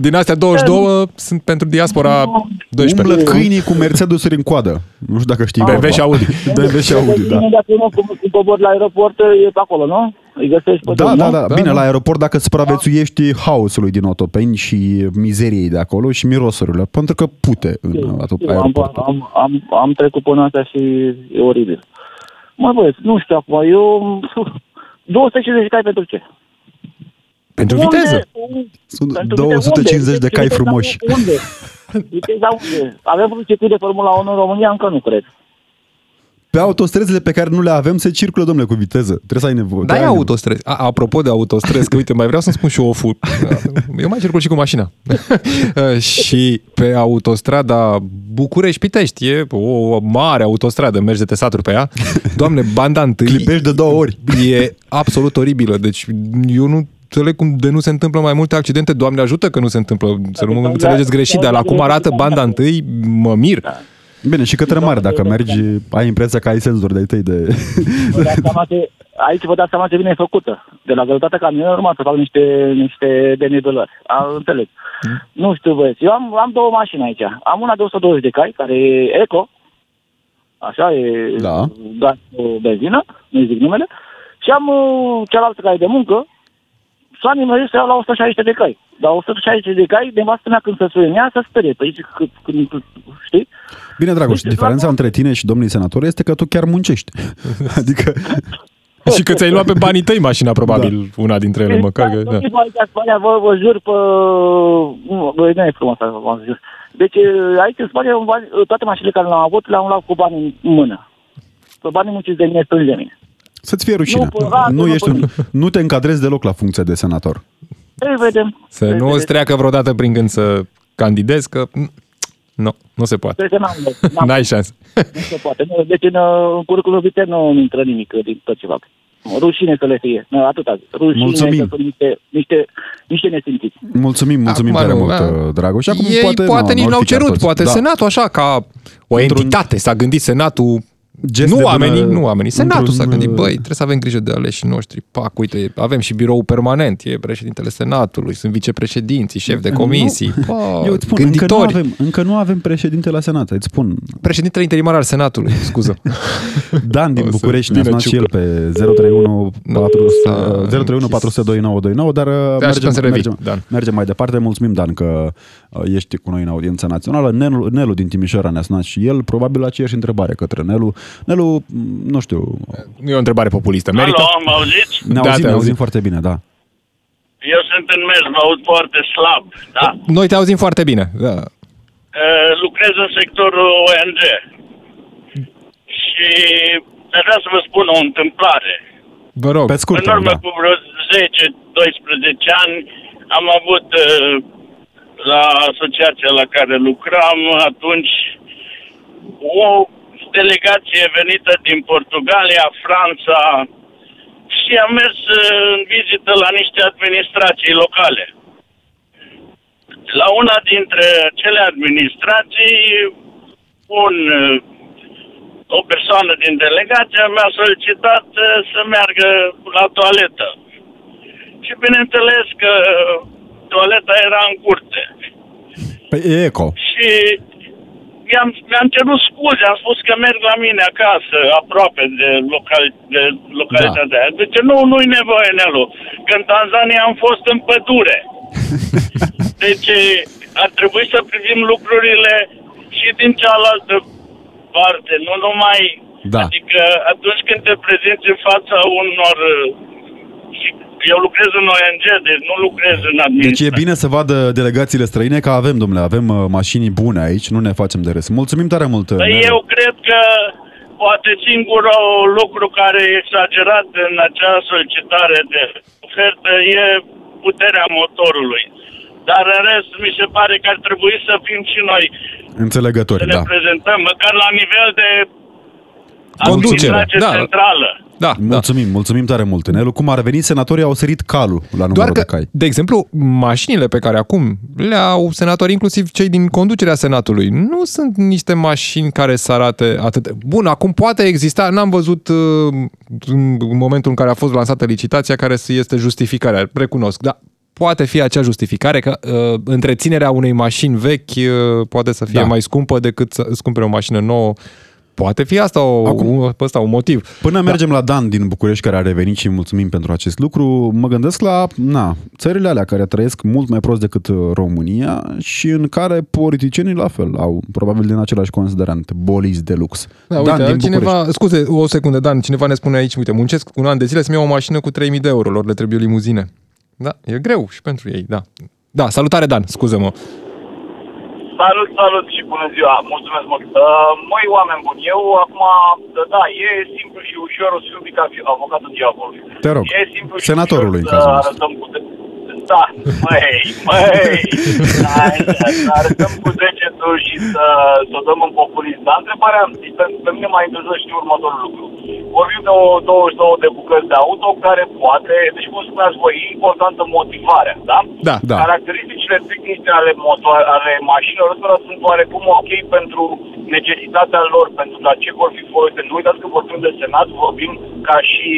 Din astea 22 sunt pentru diaspora 12. Umblă câinii cu Mercedes-uri în coadă. Nu știu dacă știi. BMW vorba. și Audi. BMW și Audi, da. Bine, dacă nu, cum, cum cobori la aeroport, e pe acolo, nu? Îi găsești pe Da, drum, da, nu? da, Da, Bine, da. la aeroport dacă supraviețuiești haosului din Otopeni și mizeriei de acolo și mirosurile, pentru că pute în Știu, am, aeroport. am, am, am trecut până asta și e oribil. Mă băieți, nu știu acum, eu... 250 de cai pentru ce? Pentru Unde? viteză. Sunt Pentru 250 unde? de cai Viteza frumoși. Unde? Viteza unde? Avem un circuit de Formula 1 în România? Încă nu cred. Pe autostrăzile pe care nu le avem se circulă, domnule, cu viteză. Trebuie să ai nevoie. Da, e ai autostres. A, apropo de autostres, că uite, mai vreau să-mi spun și eu o fu. Eu mai circul și cu mașina. și pe autostrada București-Pitești, e o mare autostradă, mergi de te saturi pe ea. Doamne, banda întâi Clipești de două ori. e absolut oribilă. Deci eu nu înțeleg cum de nu se întâmplă mai multe accidente. Doamne ajută că nu se întâmplă. Să nu mă înțelegeți greșit, dar la cum arată banda întâi, mă mir. Bine, și către mare, dacă mergi, ai impresia că ai senzori de tăi de... Vă dați seama ce, aici vă dați seama ce bine e făcută. De la greutatea camionului urma să fac niște, niște denibelări. A, înțeleg. Nu știu, băieți. Eu am, am două mașini aici. Am una de 120 de cai, care e eco. Așa, e Da. gaz cu benzină, nu zic numele. Și am uh, cealaltă care e de muncă. S-a nimerit să iau la 160 de cai. Dar 160 de cai, nevastă mea când se suie în ea, se sperie. Păi zic, cât, când, știi? Bine, Dragoș, Deci, diferența la- între tine și domnii senatori este că tu chiar muncești. Adică, Și că ți-ai luat pe banii tăi mașina, probabil, una dintre ele, măcar că... Da. Da. Aici, Spania, vă, vă jur pe... Nu, bă, nu e frumos asta, v-am zis. Deci aici în Spania, un bani, toate mașinile care le-am avut, le-am luat cu bani în mână. Pe banii munciți de mine, strângi de mine. să-ți fie rușine. Nu, păi, da, Nu, nu, ești păi- un, nu te încadrezi deloc la funcția de senator. Ei, vedem. Să Ei, nu vedem. îți treacă vreodată prin gând să candidezi, că nu, nu se poate. Cred că n-am, n-am N-ai șansă. nu se poate. Nu, Deci în, uh, în curriculum vitae nu îmi intră nimic uh, din tot ce fac. Rușine să le fie. Nu, atâta. Rușine Mulțumim. că sunt niște, niște, niște nesimțiți. Mulțumim, mulțumim Acum tare nu, mult, da. uh, Dragoș. Și acum Ei poate, poate nu, nici nu n-au ar fi chiar cerut, toți. poate Da. Senatul așa ca o Într-un- entitate, s-a gândit Senatul Gest nu de bună- oamenii, nu oamenii. Senatul s-a într-un, gândit, uh, băi, trebuie să avem grijă de aleșii noștri. Pac, uite, avem și birou permanent, e președintele Senatului, sunt vicepreședinții, șef de comisii. Pa, Eu îți spun, încă nu, gânditori. avem, încă nu avem președinte la Senat, îți spun. Președintele interimar al Senatului, scuză. Dan din O să București ne-a vină sunat și el ciucă. pe 031 400 s-a 031 402 929, dar uh, mergem, așteptăm să revii, mergem, Dan. mergem mai departe. Mulțumim, Dan, că uh, ești cu noi în audiența națională. Nelu, Nelu din Timișoara ne-a sunat și el, probabil aceeași întrebare către Nelu. Nelu, m, nu știu, Nu e o întrebare populistă. Merită? Alo, mă auziți? ne Da, auzim, te ne auzim. auzim foarte bine, da. Eu sunt în mers, vă aud foarte slab, da? Noi te auzim foarte bine. Da. Uh, lucrez în sectorul ONG. Și aș vrea să vă spun o întâmplare. Vă rog. Pe scurt, în urmă da. cu vreo 10-12 ani am avut uh, la asociația la care lucram atunci o delegație venită din Portugalia, Franța și am mers uh, în vizită la niște administrații locale. La una dintre cele administrații, un, uh, o persoană din delegație mi-a solicitat uh, să meargă la toaletă. Și bineînțeles că toaleta era în curte. Pe e eco. Și mi-am, mi-am cerut scuze, am spus că merg la mine acasă, aproape de, local, de localitatea aia. Deci nu, nu-i nevoie, Nelu. Că în Tanzania am fost în pădure. Deci ar trebui să privim lucrurile și din cealaltă parte, nu numai... Da. Adică atunci când te prezinți în fața unor... Și eu lucrez în ONG, deci nu lucrez în Deci administrație. e bine să vadă delegațiile străine că avem, domnule, avem uh, mașini bune aici, nu ne facem de râs. Mulțumim tare mult. Păi Nelu. eu cred că poate singurul lucru care e exagerat în acea solicitare de ofertă e puterea motorului. Dar în rest, mi se pare că ar trebui să fim și noi, să Înțelegători, ne da. prezentăm, măcar la nivel de Conducere, administrație da. centrală. Da, da. Mulțumim, mulțumim tare mult. Nelu, cum ar veni, senatorii au sărit calul la numărul Doar de că, cai. de exemplu, mașinile pe care acum le au senatorii, inclusiv cei din conducerea Senatului, nu sunt niște mașini care să arate atât. Bun, acum poate exista, n-am văzut uh, în momentul în care a fost lansată licitația care să este justificarea, recunosc, dar poate fi acea justificare că uh, întreținerea unei mașini vechi uh, poate să fie Da. mai scumpă decât să îți cumpere o mașină nouă. Poate fi asta o, Acum- un, ăsta un motiv. Până mergem la Dan din București, care a revenit și mulțumim pentru acest lucru, mă gândesc la na, țările alea care trăiesc mult mai prost decât uh, România și în care politicienii la fel au probabil din același considerant, bolizi de lux. Da, uite, cineva, scuze, o secundă, Dan, cineva ne spune aici, uite, muncesc un an de zile să-mi iau o mașină cu 3000 de euro, lor le trebuie o limuzine. Da, e greu și pentru ei, da. Da, salutare, Dan, scuză-mă. Salut, salut și bună ziua, mulțumesc mult. Uh, măi, oameni buni, eu acum, da, e simplu și ușor o să fiu un pic avocatul diavolului. Te rog, E simplu și senatorului în ușor cazul să ăsta. arătăm cu de... Da, măi, măi, hai, să arătăm cu degetul și să, să o dăm în populism. Dar întrebarea, pe, pe mine mai interesează și următorul lucru. Vorbim de o 22 de bucăți de auto care poate, deci cum spuneați voi, e importantă motivarea, da? Da, Da. Caracteristicile tehnice ale, moto- ale mașinilor ăstora sunt oarecum ok pentru necesitatea lor, pentru la ce vor fi folosite. Nu uitați că vorbim de Senat, vorbim ca și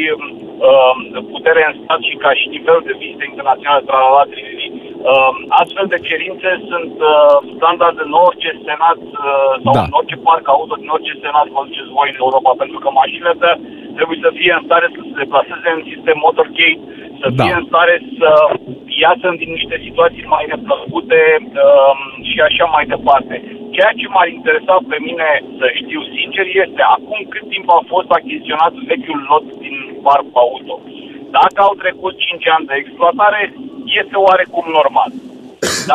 um, putere în stat și ca și nivel de vizite internaționale, tralala, trilili. Um, astfel de cerințe sunt uh, standarde în orice Senat uh, sau Da. în orice parc auto, din orice Senat vă duceți voi în Europa, pentru că mașinile astea trebuie să fie în stare să se deplaseze în sistem motorcade, să Da. fie în stare să iasă din niște situații mai neplăcute um, și așa mai departe. Ceea ce m-ar interesa pe mine să știu sincer este acum cât timp a fost achiziționat vechiul lot din parc auto. Dacă au trecut 5 ani de exploatare, este oarecum normal.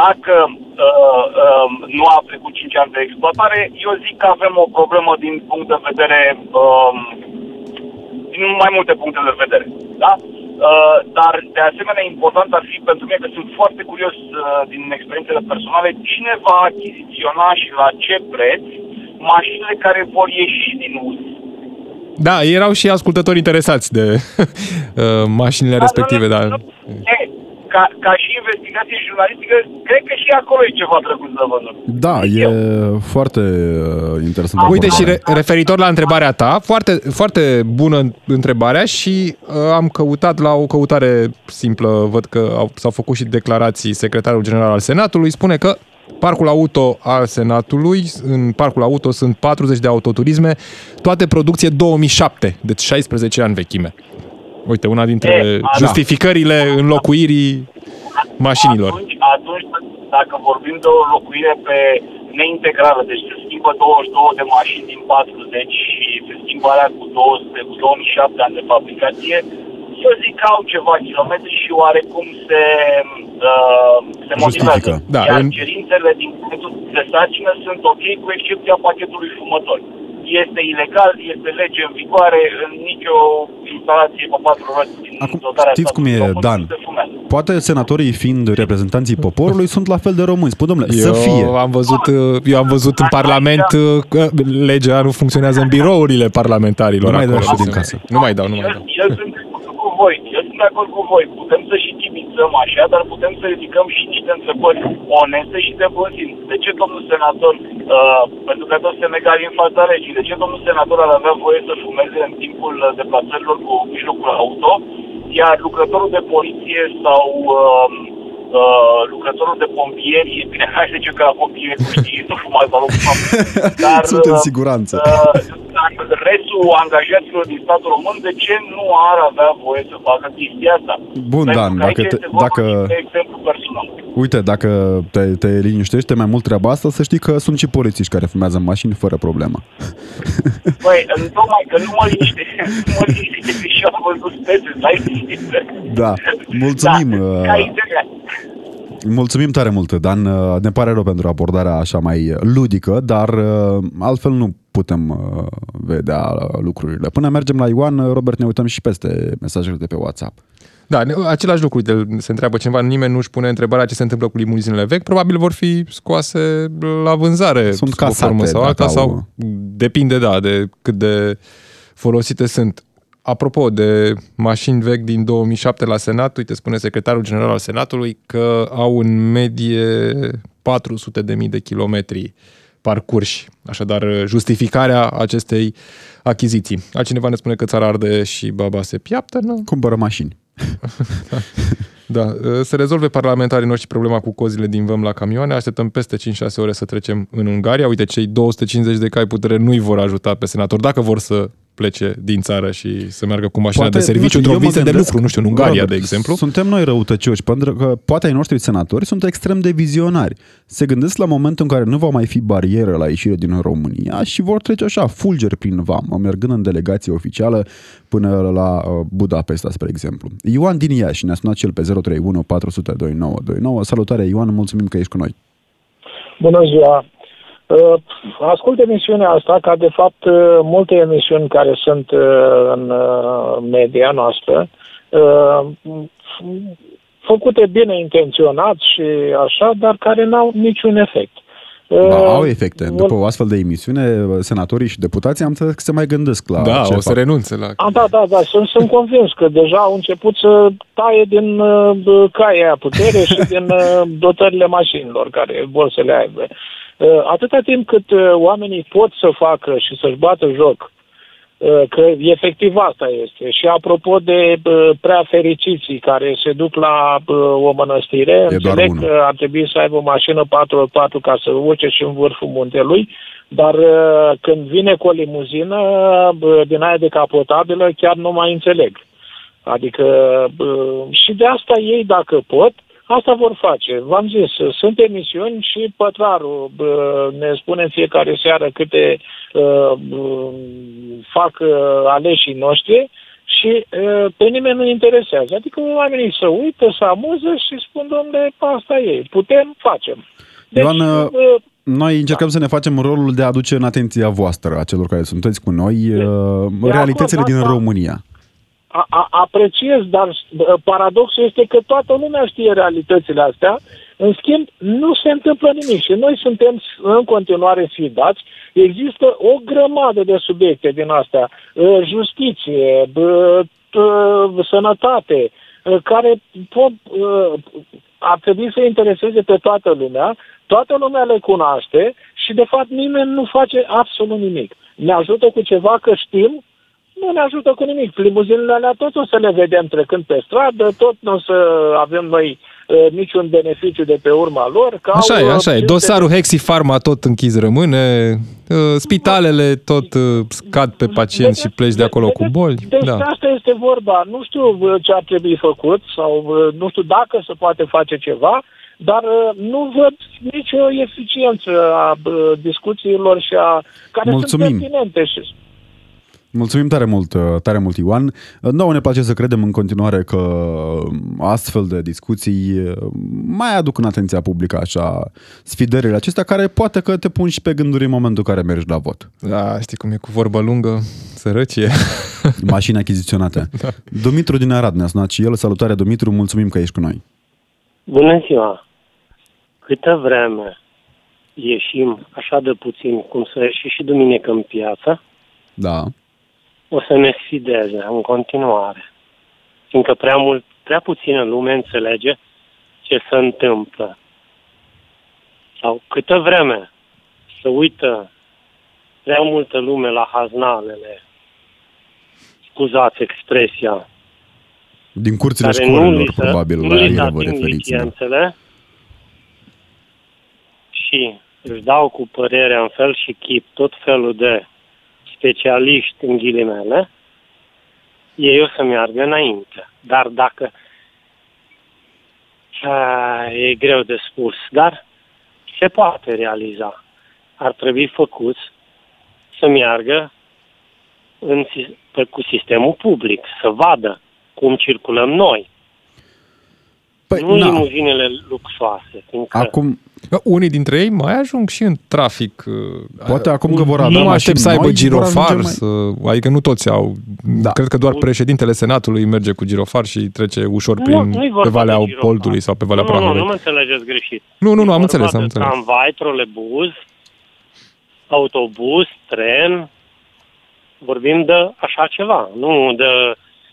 Dacă uh, uh, nu a trecut 5 ani de exploatare, eu zic că avem o problemă din punct de vedere um, din mai multe puncte de vedere. Da? Uh, dar, de asemenea, important ar fi pentru mine că sunt foarte curios uh, din experiențele personale cine va achiziționa și la ce preț mașinile care vor ieși din uz. Da, erau și ascultători interesați de uh, mașinile respective, Da, dar... nu, nu, e, ca, ca și investigație jurnalistică, cred că și acolo e ceva drăguț de văzut. Da, Zic e eu. foarte uh, interesant. Uite și abordarea. re- referitor la întrebarea ta, foarte, foarte bună întrebarea și uh, am căutat la o căutare simplă, văd că au, s-au făcut și declarații secretarul general al Senatului, spune că Parcul auto al Senatului, în parcul auto sunt 40 de autoturisme, toate producție 2007, deci 16 ani vechime. Uite, una dintre E, a, da. justificările înlocuirii mașinilor. Atunci, atunci, dacă vorbim de o locuire pe neintegrală, deci se schimbă 22 de mașini din 40 și se schimbă alea cu, 200, cu 2007 ani de fabricație, să zic că au ceva kilometri și oarecum se, uh, se motivează. Justifică. Da, Iar în- cerințele din pachetul de sarcină sunt ok, cu excepția pachetului fumători. Este ilegal, este lege în vigoare, în nicio instalație pe patru roți din Acum, dotarea știți cum statului e, român Dan? nu se fumează. Poate senatorii fiind reprezentanții poporului sunt la fel de români. Spun, domnule, să Eu fie. am văzut, uh, eu am văzut în Parlament uh, că legea nu funcționează în birourile parlamentarilor. Nu mai dau acolo. și din casă. Nu mai dau, nu mai Eu, dau. eu sunt de acord cu voi, eu sunt de acord cu voi. Putem să și chibințăm așa, dar putem să ridicăm și niște întrebări oneste și de bun simț. De ce domnul senator, uh, pentru că toți suntem egali în fața legii, de ce domnul senator ar avea voie să fumeze în timpul uh, deplasărilor cu mijlocul auto, iar lucrătorul de poliție sau uh, uh, lucrătorul de pompieri, e bine, hai să zicem că la pompieri nu știi, nu fumați la locul faptului. Dar, Sunt în uh, siguranță. Uh, dar restul angajaților din statul român, de ce nu ar avea voie să facă chestia asta? Bun, Pentru Dan, că dacă aici te- este vorba dacă- de exemplu personal. Uite, dacă te, te liniștește mai mult treaba asta, să știi că sunt și polițiști care fumează în mașini fără problemă. Băi, tocmai că nu mă liniștește, nu mă liniștește că și eu am văzut stese, stai liniște. Da, mulțumim. Da, uh, ca ideea. Mulțumim tare mult, Dan. Uh, Ne pare rău pentru abordarea așa mai ludică, dar uh, altfel nu putem uh, vedea uh, lucrurile. Până mergem la Ioan, uh, Robert, ne uităm și peste mesajele de pe WhatsApp. Da, ne- același lucru, de, se întreabă cineva, nimeni nu își pune întrebarea ce se întâmplă cu limuzinele vechi, probabil vor fi scoase la vânzare Sunt sub o casate, formă sau dacă alta, au- sau depinde, da, de cât de folosite sunt. Apropo de mașini vechi din 2007 la Senat, uite, spune secretarul general al Senatului că au în medie 400.000 de kilometri parcurși. Așadar, justificarea acestei achiziții. Altcineva ne spune că țara arde și baba se piaptă, nu? Cumpără mașini. Da, să rezolve parlamentarii noștri problema cu cozile din văm la camioane. Așteptăm peste 5-6 ore să trecem în Ungaria. Uite, cei 250 de cai putere nu-i vor ajuta pe senator dacă vor să plece din țară și să meargă cu mașina de serviciu nu știu, într-o eu mă vizită de gândesc, lucru, nu știu, în Ungaria, Robert, de exemplu. Suntem noi răutăcioși, pentru că poate ai noștri senatori sunt extrem de vizionari. Se gândesc la momentul în care nu va mai fi barieră la ieșire din România și vor trece așa, fulgeri prin vam, mergând în delegație oficială până la uh, Budapesta, spre exemplu. Ioan din Iași ne-a sunat cel pe 031 400 2929. Salutare, Ioan, mulțumim că ești cu noi. Bună ziua! Uh, Ascult emisiunea asta, ca de fapt uh, multe emisiuni care sunt uh, în uh, media noastră, uh, făcute bine intenționat și așa, dar care n-au niciun efect. Uh, Da, au efecte. vor- După o astfel de emisiune, senatorii și deputații am înțeles că se mai gândesc la Da, ce o să fac. renunțe la... A, da, da, da, sunt, sunt convins că deja au început să taie din uh, caia aia putere și din uh, dotările mașinilor care vor să le aibă. Uh, atâta timp cât uh, oamenii pot să facă și să-și bată joc uh, că efectiv asta este. Și apropo de uh, prea fericiții care se duc la uh, o mănăstire, doar înțeleg unul. că ar trebui să aibă o mașină 4x4 ca să urce și în vârful muntelui, dar uh, când vine cu o limuzină uh, din aia decapotabilă, chiar nu mai înțeleg. Adică uh, și de asta ei, dacă pot, asta vor face. V-am zis, sunt emisiuni și pătrarul uh, ne spune în fiecare seară câte uh, uh, fac uh, aleșii noștri și uh, pe nimeni nu interesează. Adică oamenii se uită, se amuză și spun, domnule, asta e, putem, facem. Deci, Ioan, uh, Noi încercăm să ne facem rolul de a aduce în atenția voastră, a celor care sunteți cu noi, uh, De realitățile acord, din asta- România. A, a, apreciez, dar uh, paradoxul este că toată lumea știe realitățile astea, în schimb nu se întâmplă nimic și noi suntem în continuare sfidați. Există o grămadă de subiecte din astea, uh, justiție, bă, t- sănătate, uh, care pot, uh, ar trebui să intereseze pe toată lumea, toată lumea le cunoaște și de fapt nimeni nu face absolut nimic. Ne ajută cu ceva că știm, nu ne ajută cu nimic. Limuzinele alea tot o să le vedem trecând pe stradă, tot nu o să avem noi uh, niciun beneficiu de pe urma lor. Că Așa au, e, uh, așa e. cinste- Dosarul Hexifarma tot închis rămâne, uh, spitalele tot uh, scad pe pacienți și pleci de acolo cu boli. Deci Da. asta este vorba. Nu știu uh, ce ar trebui făcut sau uh, nu știu dacă se poate face ceva, dar uh, nu văd nicio eficiență a uh, discuțiilor și a care Mulțumim. sunt pertinente. Și... Mulțumim tare mult, uh, tare mult Ioan. Nouă ne place să credem în continuare că astfel de discuții uh, mai aduc în atenția publică așa sfidările acestea care poate că te pun și pe gânduri în momentul în care mergi la vot. Da, știi cum e cu vorba lungă, sărăcie. Mașini achiziționate. da. Dumitru din Arad ne-a sunat și el. Salutare Dumitru, mulțumim că ești cu noi. Bună ziua! Câtă vreme ieșim așa de puțin, cum să ieși și duminică în piață, Da. O să ne sfideze în continuare. Fiindcă prea, mult, prea puțină lume înțelege ce se întâmplă. Sau câtă vreme să uită prea multă lume la haznalele, scuzați expresia, Din curțile care nu școlilor, li se, probabil, nu la li se ele vă ating referiți. Da. licențele și își dau cu părerea în fel și chip tot felul de specialiști în ghilimele, ei o să meargă înainte. Dar dacă a, e greu de spus, dar se poate realiza. Ar trebui făcuți să meargă în, sis- pe, cu sistemul public, să vadă cum circulăm noi. Păi, nu na. limuzinele luxoase. Fiindcă Acum, Bă, Unii dintre ei mai ajung și în trafic. uh, Poate acum că vor avea Nu mă mașini aștept să aibă noi, vor girofar, ajunge mai- să, adică nu toți au. Da. Cred că doar președintele Senatului merge cu girofar și trece ușor prin, nu-i pe vorba Valea de girofar. Poldului sau pe Valea nu, nu, nu, Prahovei. nu mă înțelegeți greșit. Nu, nu, nu, E am vorba înțeles, am de înțeles. Tramvai, trolebuz, autobuz, tren. Vorbim de așa ceva, nu de...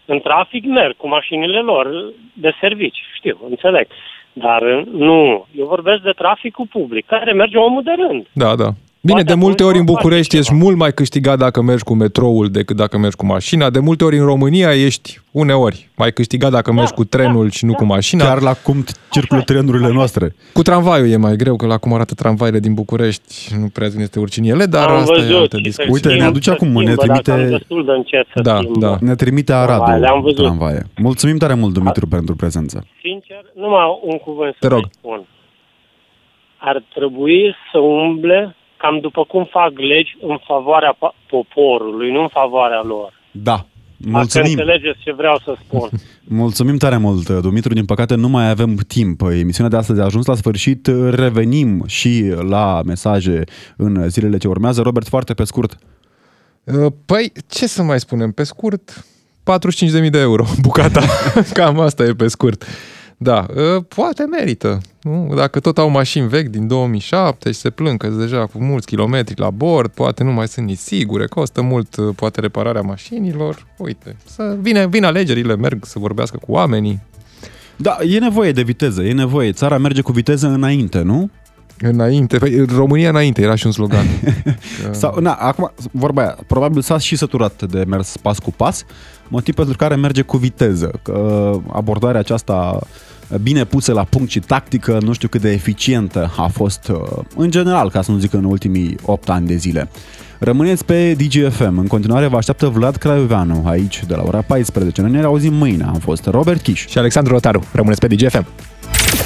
În trafic merg cu mașinile lor de servici, știu, înțeleg. Dar nu, eu vorbesc de traficul public, care merge omul de rând. Da, da. Bine, Poate de multe atunci ori în vom face București ești mult mai câștigat dacă mergi cu metroul decât dacă mergi cu mașina. De multe ori în România ești uneori mai câștigat dacă Da, mergi cu trenul și nu cu mașina. chiar la cum circulă trenurile noastre. Cu tramvaiul e mai greu, că la cum arată tramvaile din București nu prea ne este urci în ele, dar Am asta e văzut altă și discuție. se Uite, ne schimbă, aduce se acum, ne schimbă, dar trimite- cam destul de încet să Da, schimbă. da. Ne trimite Tramvaile, am Aradul văzut. tramvaie. Mulțumim tare mult, Dumitru, pentru prezență. Sincer, numai un cuvânt Te să rog. mai spun. Ar trebui să umble cam după cum fac legi în favoarea pa- poporului, nu în favoarea lor. Da. Dacă Mulțumim. înțelegeți ce vreau să spun. Mulțumim tare mult, Dumitru. Din păcate nu mai avem timp. Emisiunea de astăzi a ajuns la sfârșit. Revenim și la mesaje în zilele ce urmează. Robert, foarte pe scurt. Uh, Păi, ce să mai spunem? Pe scurt, 45.000 de euro bucata. Cam asta e pe scurt. Da, uh, poate merită. Nu? Dacă tot au mașini vechi din 2007 și se plâng că sunt deja cu mulți kilometri la bord, poate nu mai sunt nici sigure, costă mult uh, poate repararea mașinilor. Uite, să vine, vin alegerile, merg să vorbească cu oamenii. Da, e nevoie de viteză, e nevoie. Țara merge cu viteză înainte, nu? Înainte, păi, România înainte, era și un slogan. Sau, na, acum, vorba aia, probabil s-a și săturat de mers pas cu pas, motiv pentru care merge cu viteză. Că abordarea aceasta bine pusă la punct și tactică, nu știu cât de eficientă a fost uh, în general, ca să nu zic în ultimii 8 ani de zile. Rămâneți pe DGFM. În continuare vă așteaptă Vlad Craioveanu aici de la ora 14. Noi ne auzim mâine. Am fost Robert Kiș. și Alexandru Rotaru, rămâneți pe DGFM.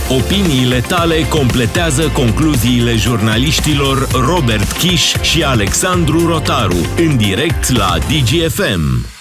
Opiniile tale completează concluziile jurnaliștilor Robert Kiș și Alexandru Rotaru în direct la DGFM.